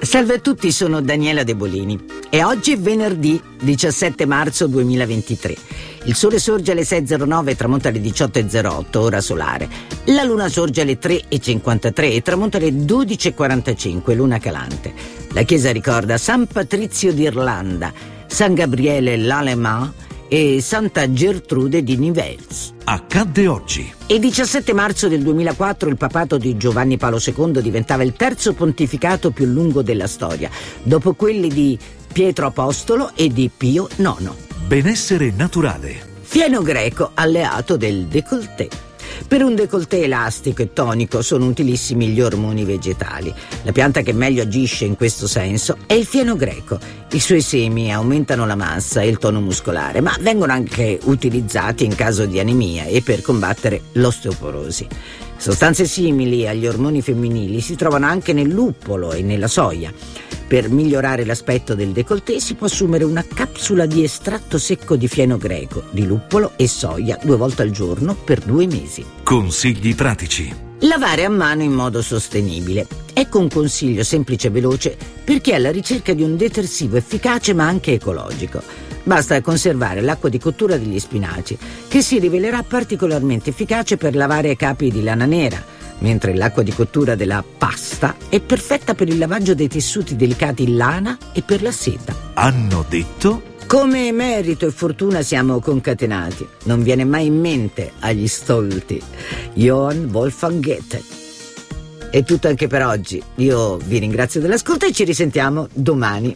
Salve a tutti, sono Daniela De Bolini e oggi è venerdì 17 marzo 2023. Il sole sorge alle 6.09 e tramonta alle 18.08, ora solare. La luna sorge alle 3.53 e tramonta alle 12.45, luna calante. La chiesa ricorda San Patrizio d'Irlanda, San Gabriele l'Alemant e Santa Gertrude di Nivelles. Accadde oggi. Il 17 marzo del 2004 il papato di Giovanni Paolo II diventava il terzo pontificato più lungo della storia, dopo quelli di Pietro Apostolo e di Pio IX. Benessere naturale. Fieno greco alleato del décolleté. Per un décolleté elastico e tonico sono utilissimi gli ormoni vegetali. La pianta che meglio agisce in questo senso è il fieno greco. I suoi semi aumentano la massa e il tono muscolare, ma vengono anche utilizzati in caso di anemia e per combattere l'osteoporosi. Sostanze simili agli ormoni femminili si trovano anche nel luppolo e nella soia. Per migliorare l'aspetto del décolleté si può assumere una capsula di estratto secco di fieno greco, di luppolo e soia due volte al giorno per due mesi. Consigli pratici. Lavare a mano in modo sostenibile. Ecco un consiglio semplice e veloce per chi è alla ricerca di un detersivo efficace ma anche ecologico. Basta conservare l'acqua di cottura degli spinaci, che si rivelerà particolarmente efficace per lavare capi di lana nera, mentre l'acqua di cottura della pasta è perfetta per il lavaggio dei tessuti delicati in lana e per la seta. Hanno detto come merito e fortuna siamo concatenati. Non viene mai in mente agli stolti. Johann Wolfgang Goethe. È tutto anche per oggi. Io vi ringrazio dell'ascolto e ci risentiamo domani.